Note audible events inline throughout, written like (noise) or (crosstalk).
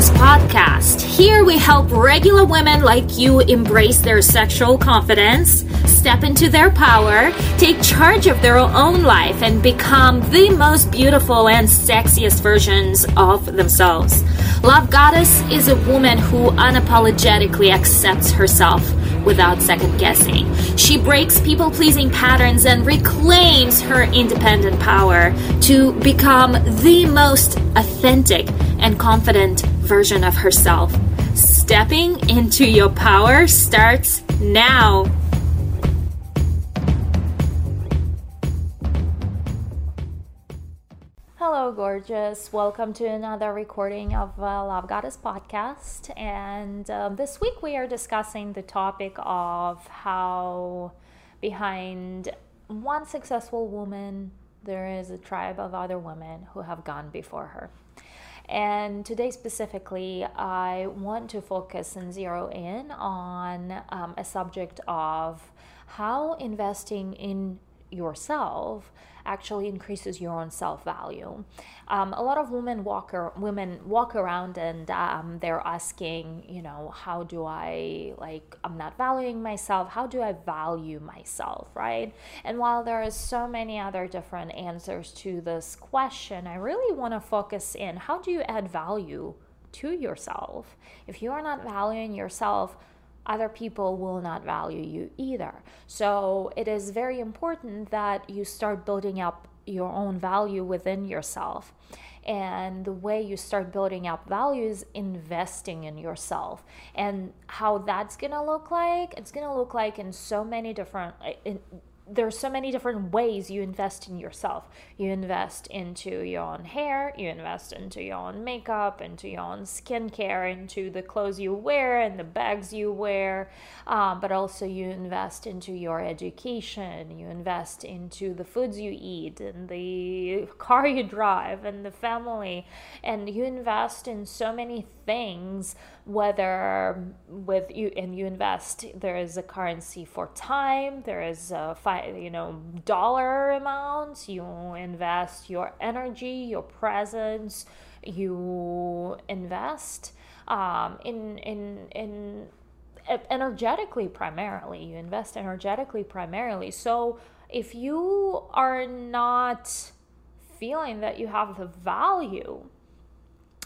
Goddess podcast. Here we help regular women like you embrace their sexual confidence, step into their power, take charge of their own life, and become the most beautiful and sexiest versions of themselves. Love Goddess is a woman who unapologetically accepts herself without second guessing. She breaks people pleasing patterns and reclaims her independent power to become the most authentic and confident version of herself. Stepping into your power starts now. Hello, gorgeous. Welcome to another recording of uh, Love Goddess podcast. And um, this week we are discussing the topic of how behind one successful woman, there is a tribe of other women who have gone before her. And today, specifically, I want to focus and zero in on um, a subject of how investing in yourself actually increases your own self value. Um, a lot of women walk ar- women walk around and um, they're asking, you know, how do I like? I'm not valuing myself. How do I value myself, right? And while there are so many other different answers to this question, I really want to focus in how do you add value to yourself? If you are not valuing yourself, other people will not value you either. So it is very important that you start building up your own value within yourself. And the way you start building up value is investing in yourself. And how that's gonna look like, it's gonna look like in so many different, in, there's so many different ways you invest in yourself. You invest into your own hair, you invest into your own makeup, into your own skincare, into the clothes you wear and the bags you wear, um, but also you invest into your education, you invest into the foods you eat, and the car you drive, and the family, and you invest in so many things whether with you and you invest there is a currency for time there is a five you know dollar amounts you invest your energy your presence you invest um, in in in energetically primarily you invest energetically primarily so if you are not feeling that you have the value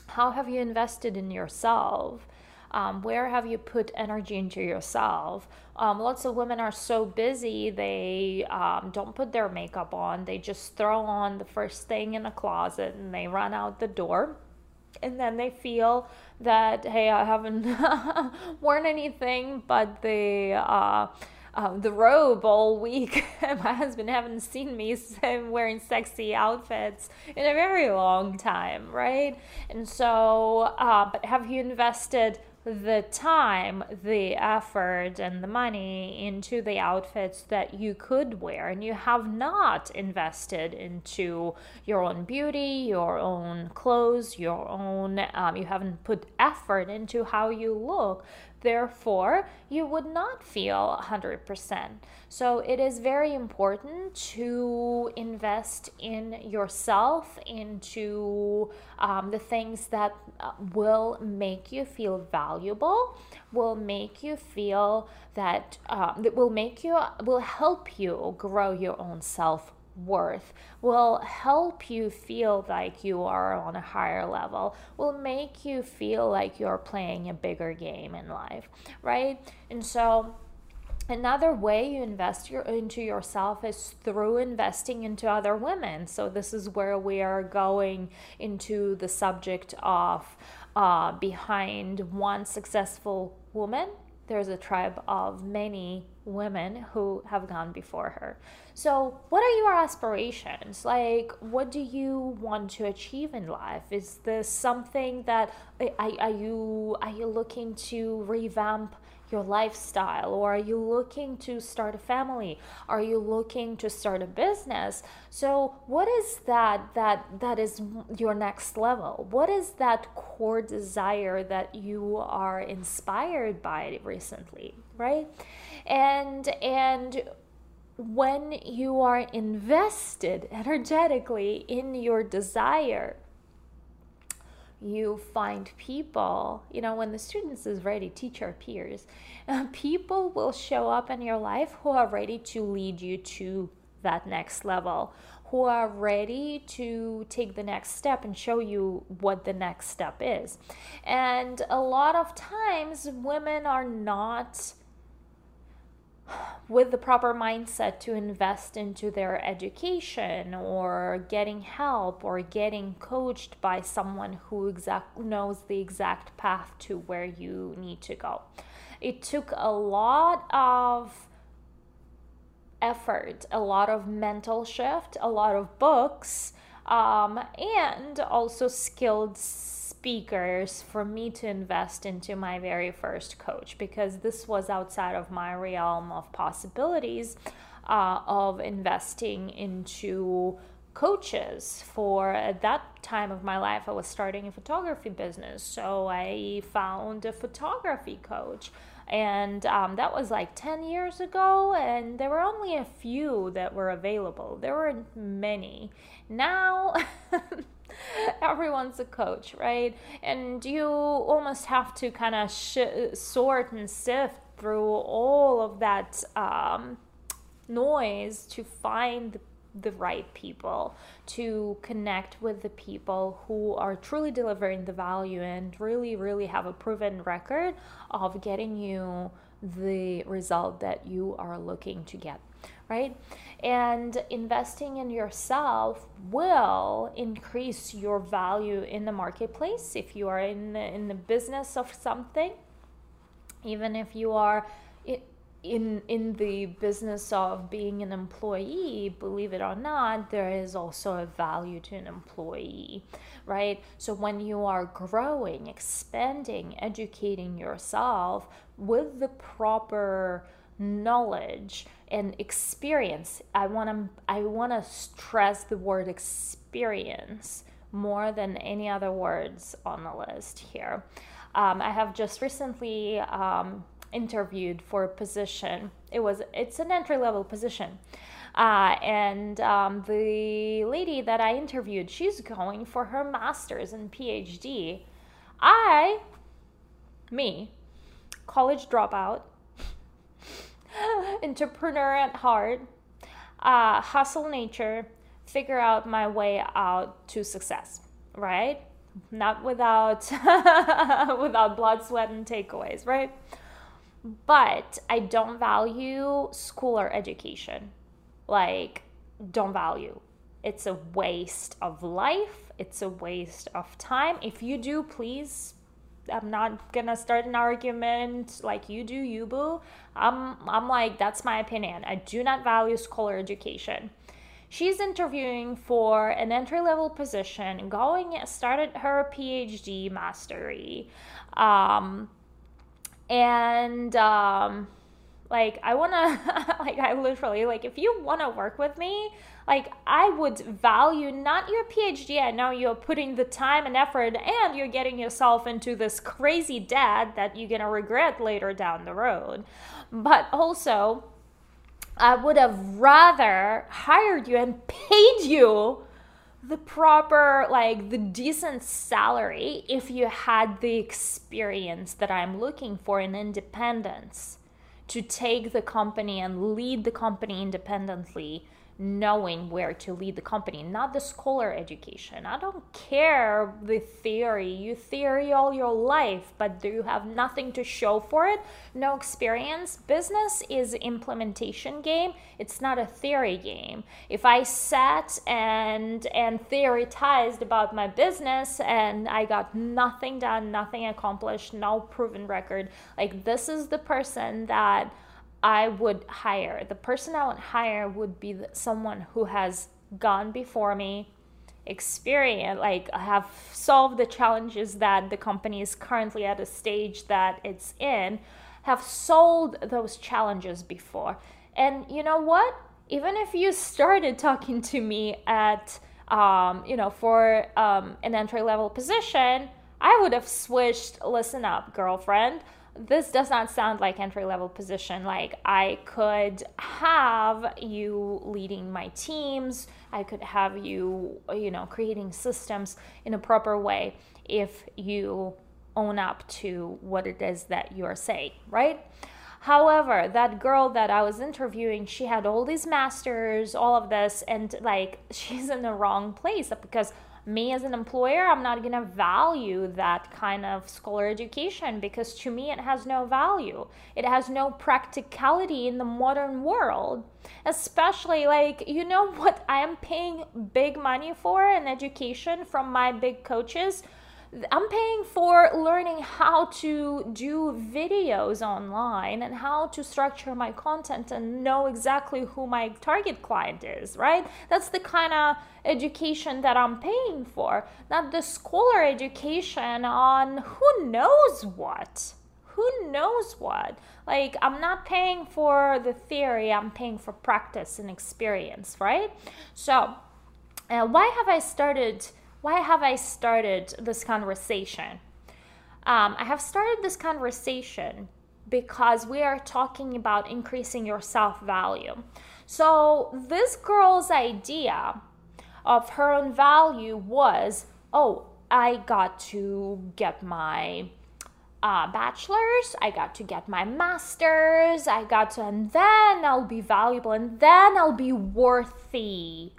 how have you invested in yourself um, where have you put energy into yourself? Um, lots of women are so busy, they um, don't put their makeup on. They just throw on the first thing in a closet and they run out the door. And then they feel that, hey, I haven't (laughs) worn anything but the. Uh, um, the robe all week. (laughs) My husband haven't seen me (laughs) wearing sexy outfits in a very long time, right? And so, uh, but have you invested the time, the effort, and the money into the outfits that you could wear, and you have not invested into your own beauty, your own clothes, your own, um, you haven't put effort into how you look, Therefore, you would not feel 100%. So, it is very important to invest in yourself, into um, the things that uh, will make you feel valuable, will make you feel that, uh, that will make you, will help you grow your own self worth will help you feel like you are on a higher level, will make you feel like you're playing a bigger game in life, right? And so, Another way you invest your, into yourself is through investing into other women. So, this is where we are going into the subject of uh, behind one successful woman, there's a tribe of many women who have gone before her. So, what are your aspirations? Like, what do you want to achieve in life? Is this something that eh, are, are you are you looking to revamp your lifestyle or are you looking to start a family are you looking to start a business so what is that that that is your next level what is that core desire that you are inspired by recently right and and when you are invested energetically in your desire you find people, you know, when the students is ready, teach our peers. (laughs) People will show up in your life who are ready to lead you to that next level, who are ready to take the next step and show you what the next step is. And a lot of times, women are not with the proper mindset to invest into their education or getting help or getting coached by someone who exact knows the exact path to where you need to go. It took a lot of effort, a lot of mental shift, a lot of books, um, and also skilled speakers for me to invest into my very first coach because this was outside of my realm of possibilities uh, of investing into coaches. For at that time of my life i was starting a photography business. So i found a photography coach and um, that was like 10 years ago and there were only a few that were available. There weren't many. Now (laughs) (laughs) everyone's a coach right? And you almost have to kind of sh- sort and sift through all of that um, noise to find the the right people, to connect with the people who are truly delivering the value and really, really have a proven record of getting you the result that you are looking to get, right? And investing in yourself will increase your value in the marketplace if you are in the, in the business of something, even if you are in in the business of being an employee believe it or not there is also a value to an employee right so when you are growing expanding educating yourself with the proper knowledge and experience i want to i want to stress the word experience more than any other words on the list here um, i have just recently um, interviewed for a position. It was it's an entry level position. Uh, and um, the lady that I interviewed, she's going for her master's and PhD. I, me, college dropout, entrepreneur at heart, uh, hustle nature, figure out my way out to success, right? Not without (laughs) without blood, sweat, and takeaways, right? but I don't value school or education. Like, don't value. It's a waste of life, it's a waste of time. If you do, please. I'm not gonna start an argument like you do, you boo. I'm I'm like, that's my opinion. I do not value school or education. She's interviewing for an entry level position, going started her PhD mastery. Um, and um like i want to (laughs) like i literally like if you want to work with me like i would value not your phd i know you're putting the time and effort and you're getting yourself into this crazy debt that you're gonna regret later down the road. But also i would have rather hired you and paid you the proper like the decent salary if you had the experience that I'm looking for in independence to take the company and lead the company independently knowing where to lead the company, not the scholar education. I don't care the theory. You theory all your life, but do you have nothing to show for it? No experience. Business is implementation game. It's not a theory game. If I sat and and theorized about my business and I got nothing done, nothing accomplished, no proven record, like this is the person that I would hire. The person I would hire would be someone who has gone before me, experience, like have solved the challenges that the company is currently at a stage that it's in, have solved those challenges before. And you know what? Even if you started talking to me at, um, you know, for um, an entry level position, I would have switched. Listen up, girlfriend this does not sound like entry level position. Like i could have you leading my teams. I could have you you know creating systems in a proper way if you own up to what it is that you're saying right? However, that girl that I was interviewing, she had all these masters, all of this, and like (laughs) she's in the wrong place because me as an employer, I'm not going to value that kind of scholar education because to me it has no value. It has no practicality in the modern world. Especially like, you know (laughs) what I am paying big money for in education from my big coaches? I'm paying for learning how to do videos online and how to structure my content and know exactly who my target client is, right? That's the kind of education that I'm paying for, not the scholar education on who knows what. Who knows what? Like, I'm not paying for the theory, I'm paying for practice and experience, right? So, uh, why have I started? Why have I started this conversation? Um, I have started this conversation because we are talking about increasing your self value. So, this girl's idea of her own value was oh, I got to get my uh, bachelor's, I got to get my master's, I got to, and then I'll be valuable, and then I'll be worthy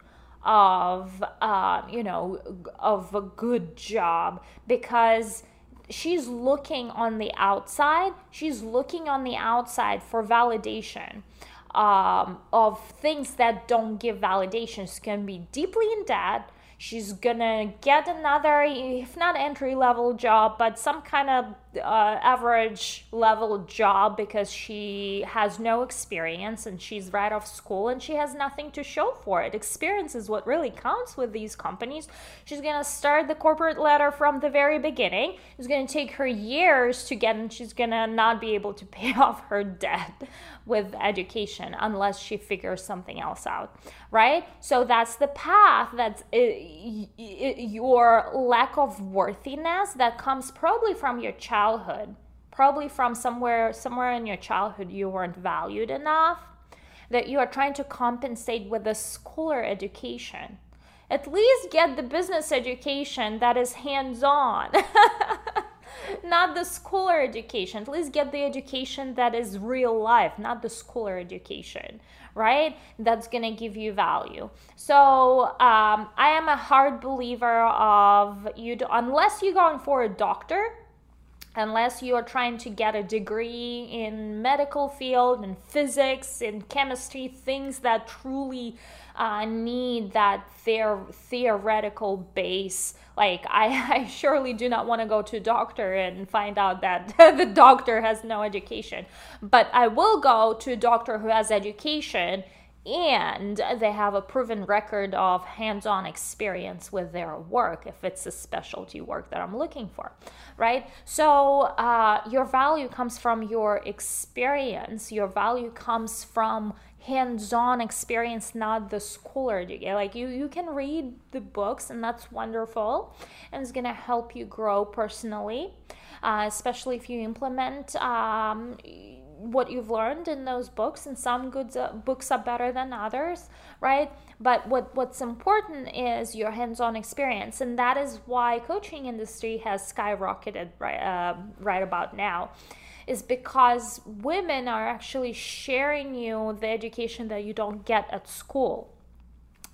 of uh, you know of a good job because she's looking on the outside she's looking on the outside for validation um, of things that don't give validation. She can be deeply in debt. She's gonna get another if not entry level job but some kind of uh, average level job because she has no experience and she's right off school and she has nothing to show for it. Experience is what really counts with these companies. She's gonna start the corporate ladder from the very beginning. It's gonna take her years to get and she's gonna not be able to (laughs) pay off her debt with education unless she figures something else out right? So that's the path that's your lack of worthiness that comes probably from your childhood probably from somewhere somewhere in your childhood you weren't valued enough that you are trying to compensate with a scholar education at least get the business education that is hands on (laughs) not the schooler education. At least get the education that is real life, not the schooler education, right? That's gonna give you value. So um, I am a hard believer of you, do, unless you're going for a doctor, unless you are trying to get a degree in medical field in physics in chemistry things that truly uh, need that their theoretical base. Like I, (laughs) I surely do not want to go to a doctor and find out that (laughs) the doctor has no education. But i will go to a doctor who has education and they have a proven record of hands-on experience with their work if it's a specialty work that i'm looking for right? So uh, your value comes from your experience. Your value comes from hands-on experience not the schooler scholar like you you can read the books and that's wonderful and it's to help you grow personally uh, especially if you implement um, what you've learned in those books and some good uh, books are better than others right but what what's important is your hands-on experience and that is why coaching industry has skyrocketed right uh, right about now is because women are actually sharing you the education that you don't get at school.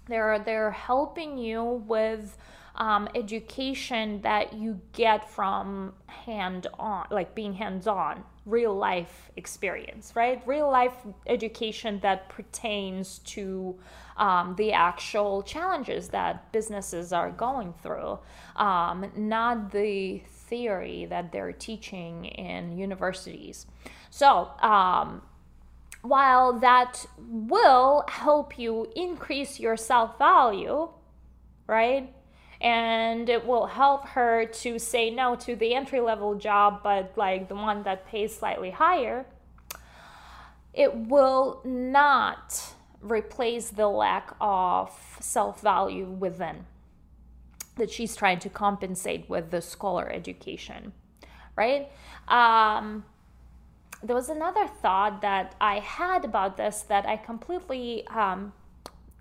They're they're helping you with um, education that you get from hand on, like being hands on, real life experience, right? Real life education that pertains to um, the actual challenges that businesses are going through, um, not the theory that they're teaching in universities. So, um, while that will help you increase your self value, right? And it will help her to say no to the entry level job, but like the one that pays slightly higher. It will not replace the lack of self value within that she's trying to compensate with the scholar education, right? Um, there was another thought that I had about this that I completely um,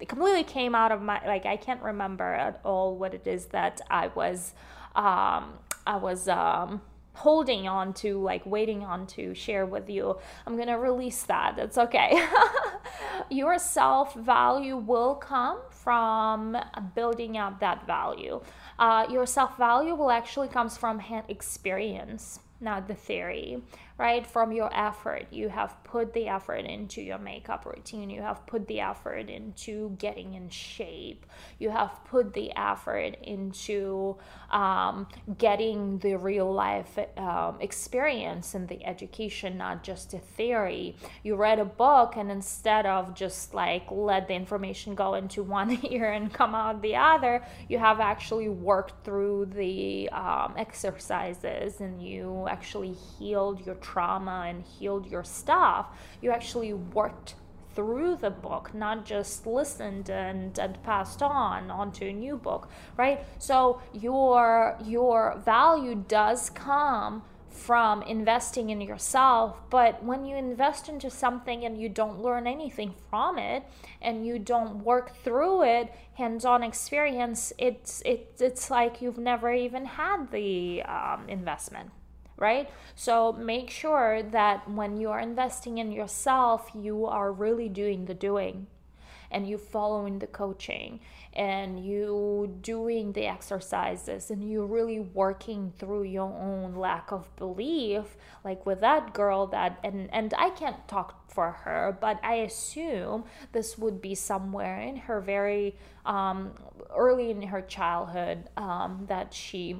it completely came out of my like I can't remember at all what it is that I was um, I was um, holding on to like waiting on to share with you. I'm gonna release that. It's okay. (laughs) Your self value will come from building up that value. Uh, your self value will actually comes from experience not the theory right from your effort. You have put the effort into your makeup routine. You have put the effort into getting in shape. You have put the effort into um, getting the real life um, experience and the education not just a theory. You read a book and instead of just like let the information go into (laughs) one ear and come out the other you have actually worked through the um, exercises and you actually healed your trauma and healed your stuff, you actually worked through the book, not just listened and, and passed on onto a new book, right? So your your value does come from investing in yourself but when you invest into something and you don't learn anything from it and you don't work through it hands-on experience it's it, it's like you've never even had the um, investment right? So make sure that when you are investing in yourself, you are really doing the doing and you following the coaching and you doing the exercises and you really working through your own lack of belief like with that girl that and and I can't talk for her but I assume this would be somewhere in her very um, early in her childhood um, that she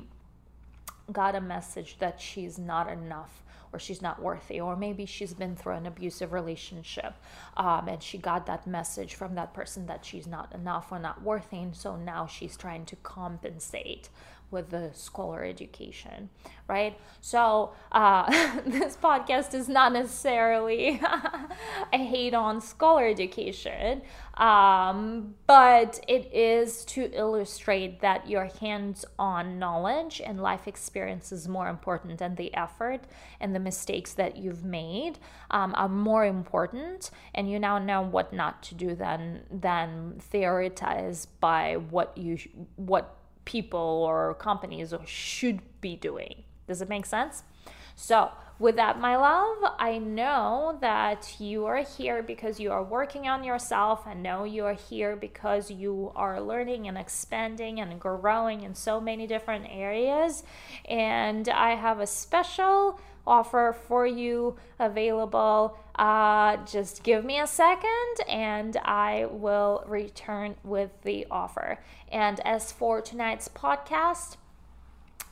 got a message that she's not enough or she's not worthy, or maybe she's been through an abusive relationship um, and she got that message from that person that she's not enough or not worthy, and so now she's trying to compensate with the scholar education, right? So uh, (laughs) this podcast is not necessarily (laughs) a hate on scholar education, um, but it is to illustrate that your hands-on knowledge and life experience is more important, than the effort and the mistakes that you've made um, are more important, and you now know what not to do than than theorize by what you what people or companies should be doing. Does it make sense? So, with that, my love, I know that you are here because you are working on yourself. I know you are here because you are learning and expanding and growing in so many different areas. And I have a special offer for you available. Uh, just give me a second and I will return with the offer. And as for tonight's podcast,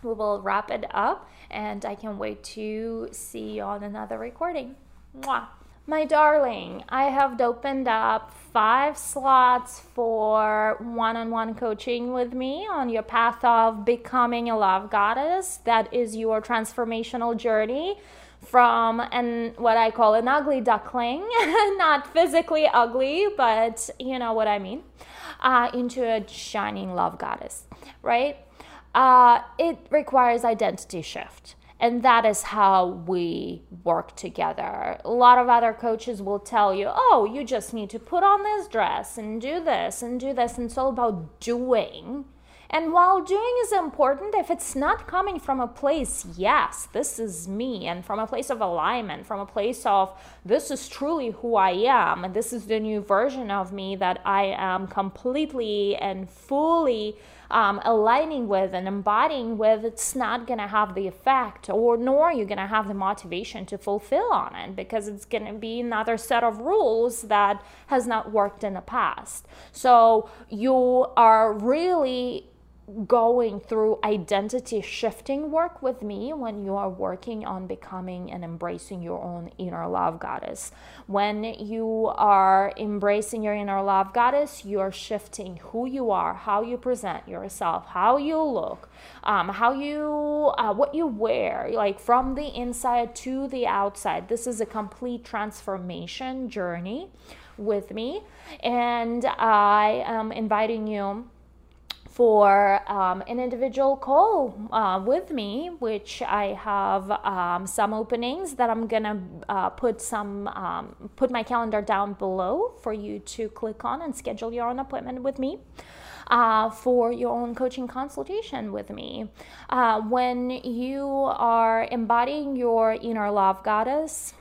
we will wrap it up and I can wait to see you on another recording. Mwah. My darling, I have opened up five slots for one on one coaching with me on your path of becoming a love goddess. That is your transformational journey from an what I call an ugly duckling, (laughs) not physically ugly, but you know what I mean, uh, into a shining love goddess, right? Uh, it requires identity shift and that is how we work together. A lot of other coaches will tell you, oh, you just need to put on this dress and do this and do this. And it's all about doing. And while doing is important, if it's not coming from a place, yes, this is me, and from a place of alignment, from a place of this is truly who I am, and this is the new version of me that I am completely and fully um, aligning with and embodying with, it's not going to have the effect, or nor you're going to have the motivation to fulfill on it because it's going to be another set of rules that has not worked in the past. So you are really going through identity shifting work with me when you are working on becoming and embracing your own inner love goddess. When you are embracing your inner love goddess, you're shifting who you are, how you present yourself, how you look, um, how you, uh, what you wear, like from the inside to the outside. This is a complete transformation journey with me, and I am inviting you for um, an individual call uh, with me, which I have um, some openings that I'm gonna uh, put some um, put my calendar down below for you to click on and schedule your own appointment with me. Uh, for your own coaching consultation with me. Uh, when you are embodying your inner love goddess,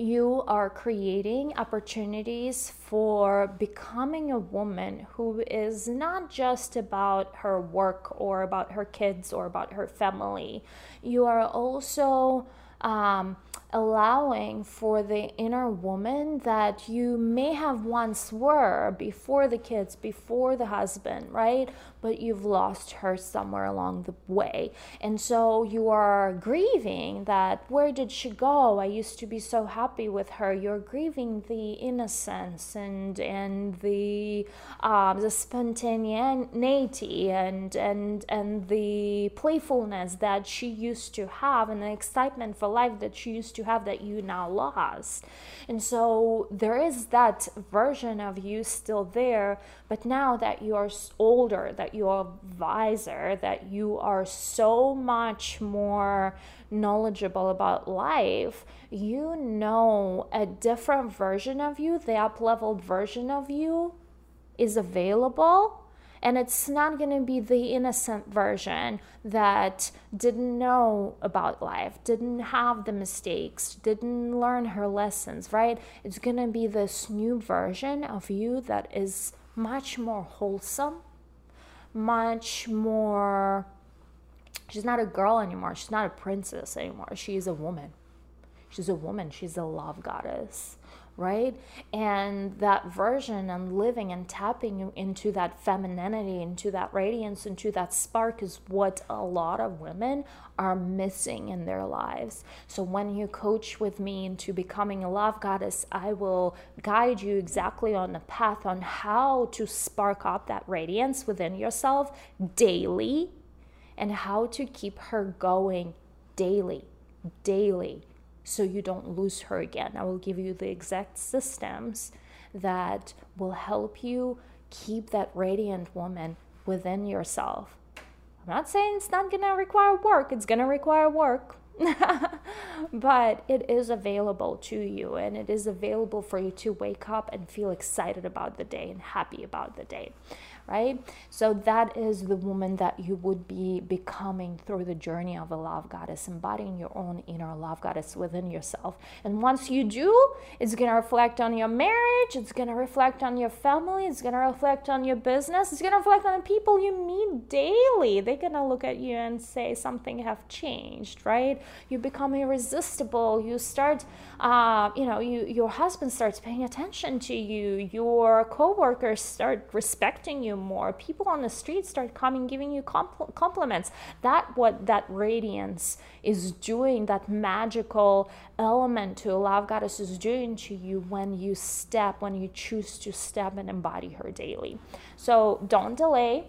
you are creating opportunities for becoming a woman who is not just about her work or about her kids or about her family. You are also um, allowing for the inner woman that you may have once were before the kids, before the husband, right? But you've lost her somewhere along the way. And so you are grieving that where did she go? I used to be so happy with her. You're grieving the innocence and and the um, the spontaneity and and and the playfulness that she used to have and the excitement for life that she used to have that you now lost. And so there is that version of you still there, but now that you are older, that you are wiser, that you are so much more knowledgeable about life, you know a different version of you, the up leveled version of you is available and it's not going to be the innocent version that didn't know about life, didn't have the mistakes, didn't learn her lessons, right? It's going to be this new version of you that is much more wholesome, much more. She's not a girl anymore. She's not a princess anymore. She is a woman. She's a woman. She's a love goddess right? And that version and living and tapping into that femininity, into that radiance, into that spark is what a lot of women are missing in their lives. So when you coach with me into becoming a love goddess, I will guide you exactly on the path on how to spark up that radiance within yourself daily and how to keep her going daily, daily so you don't lose her again. I will give you the exact systems that will help you keep that radiant woman within yourself. I'm not saying it's not going to require work, it's going to require work. (laughs) but it is available to you and it is available for you to wake up and feel excited about the day and happy about the day right? So that is the woman that you would be becoming through the journey of a love goddess, embodying your own inner love goddess within yourself. And once you do, it's going to reflect on your marriage, it's going to reflect on your family, it's going to reflect on your business, it's going to reflect on the people you meet daily. They're going to look at you and say something have changed, right? You become irresistible. You start, uh, you know, you your husband starts paying attention to you. Your coworkers start respecting you more. People on the street start coming giving you compl- compliments. That what that radiance is doing that magical element to love goddess is doing to you when you step when you choose to step and embody her daily. So don't delay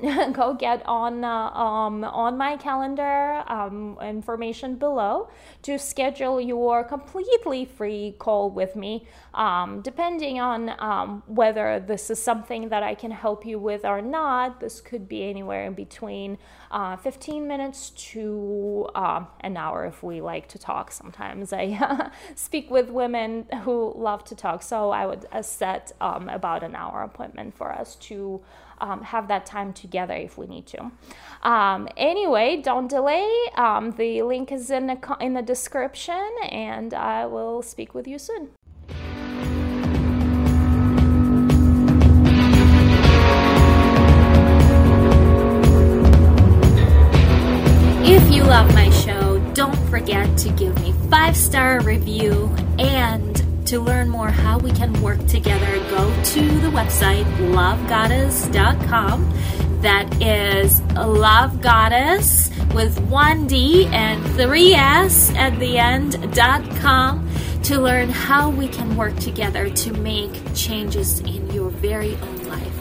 (laughs) go get on uh, um, on my calendar um, information below to schedule your completely free call with me um, depending on um, whether this is something that i can help you with or not. This could be anywhere in between uh, 15 minutes to uh, an hour if we like to talk sometimes. (laughs) I speak with women who love to talk so i would uh, set um, about an hour appointment for us to um, have that time together if we need to. Um, anyway, don't delay. Um, the link is in the, in the description, and I will speak with you soon. If you love my show, don't forget to give me five star review and to learn more how we can work together, go to the website lovegodesss.com. That is Love Goddess with one D and three S at the end dot com to learn how we can work together to make changes in your very own life.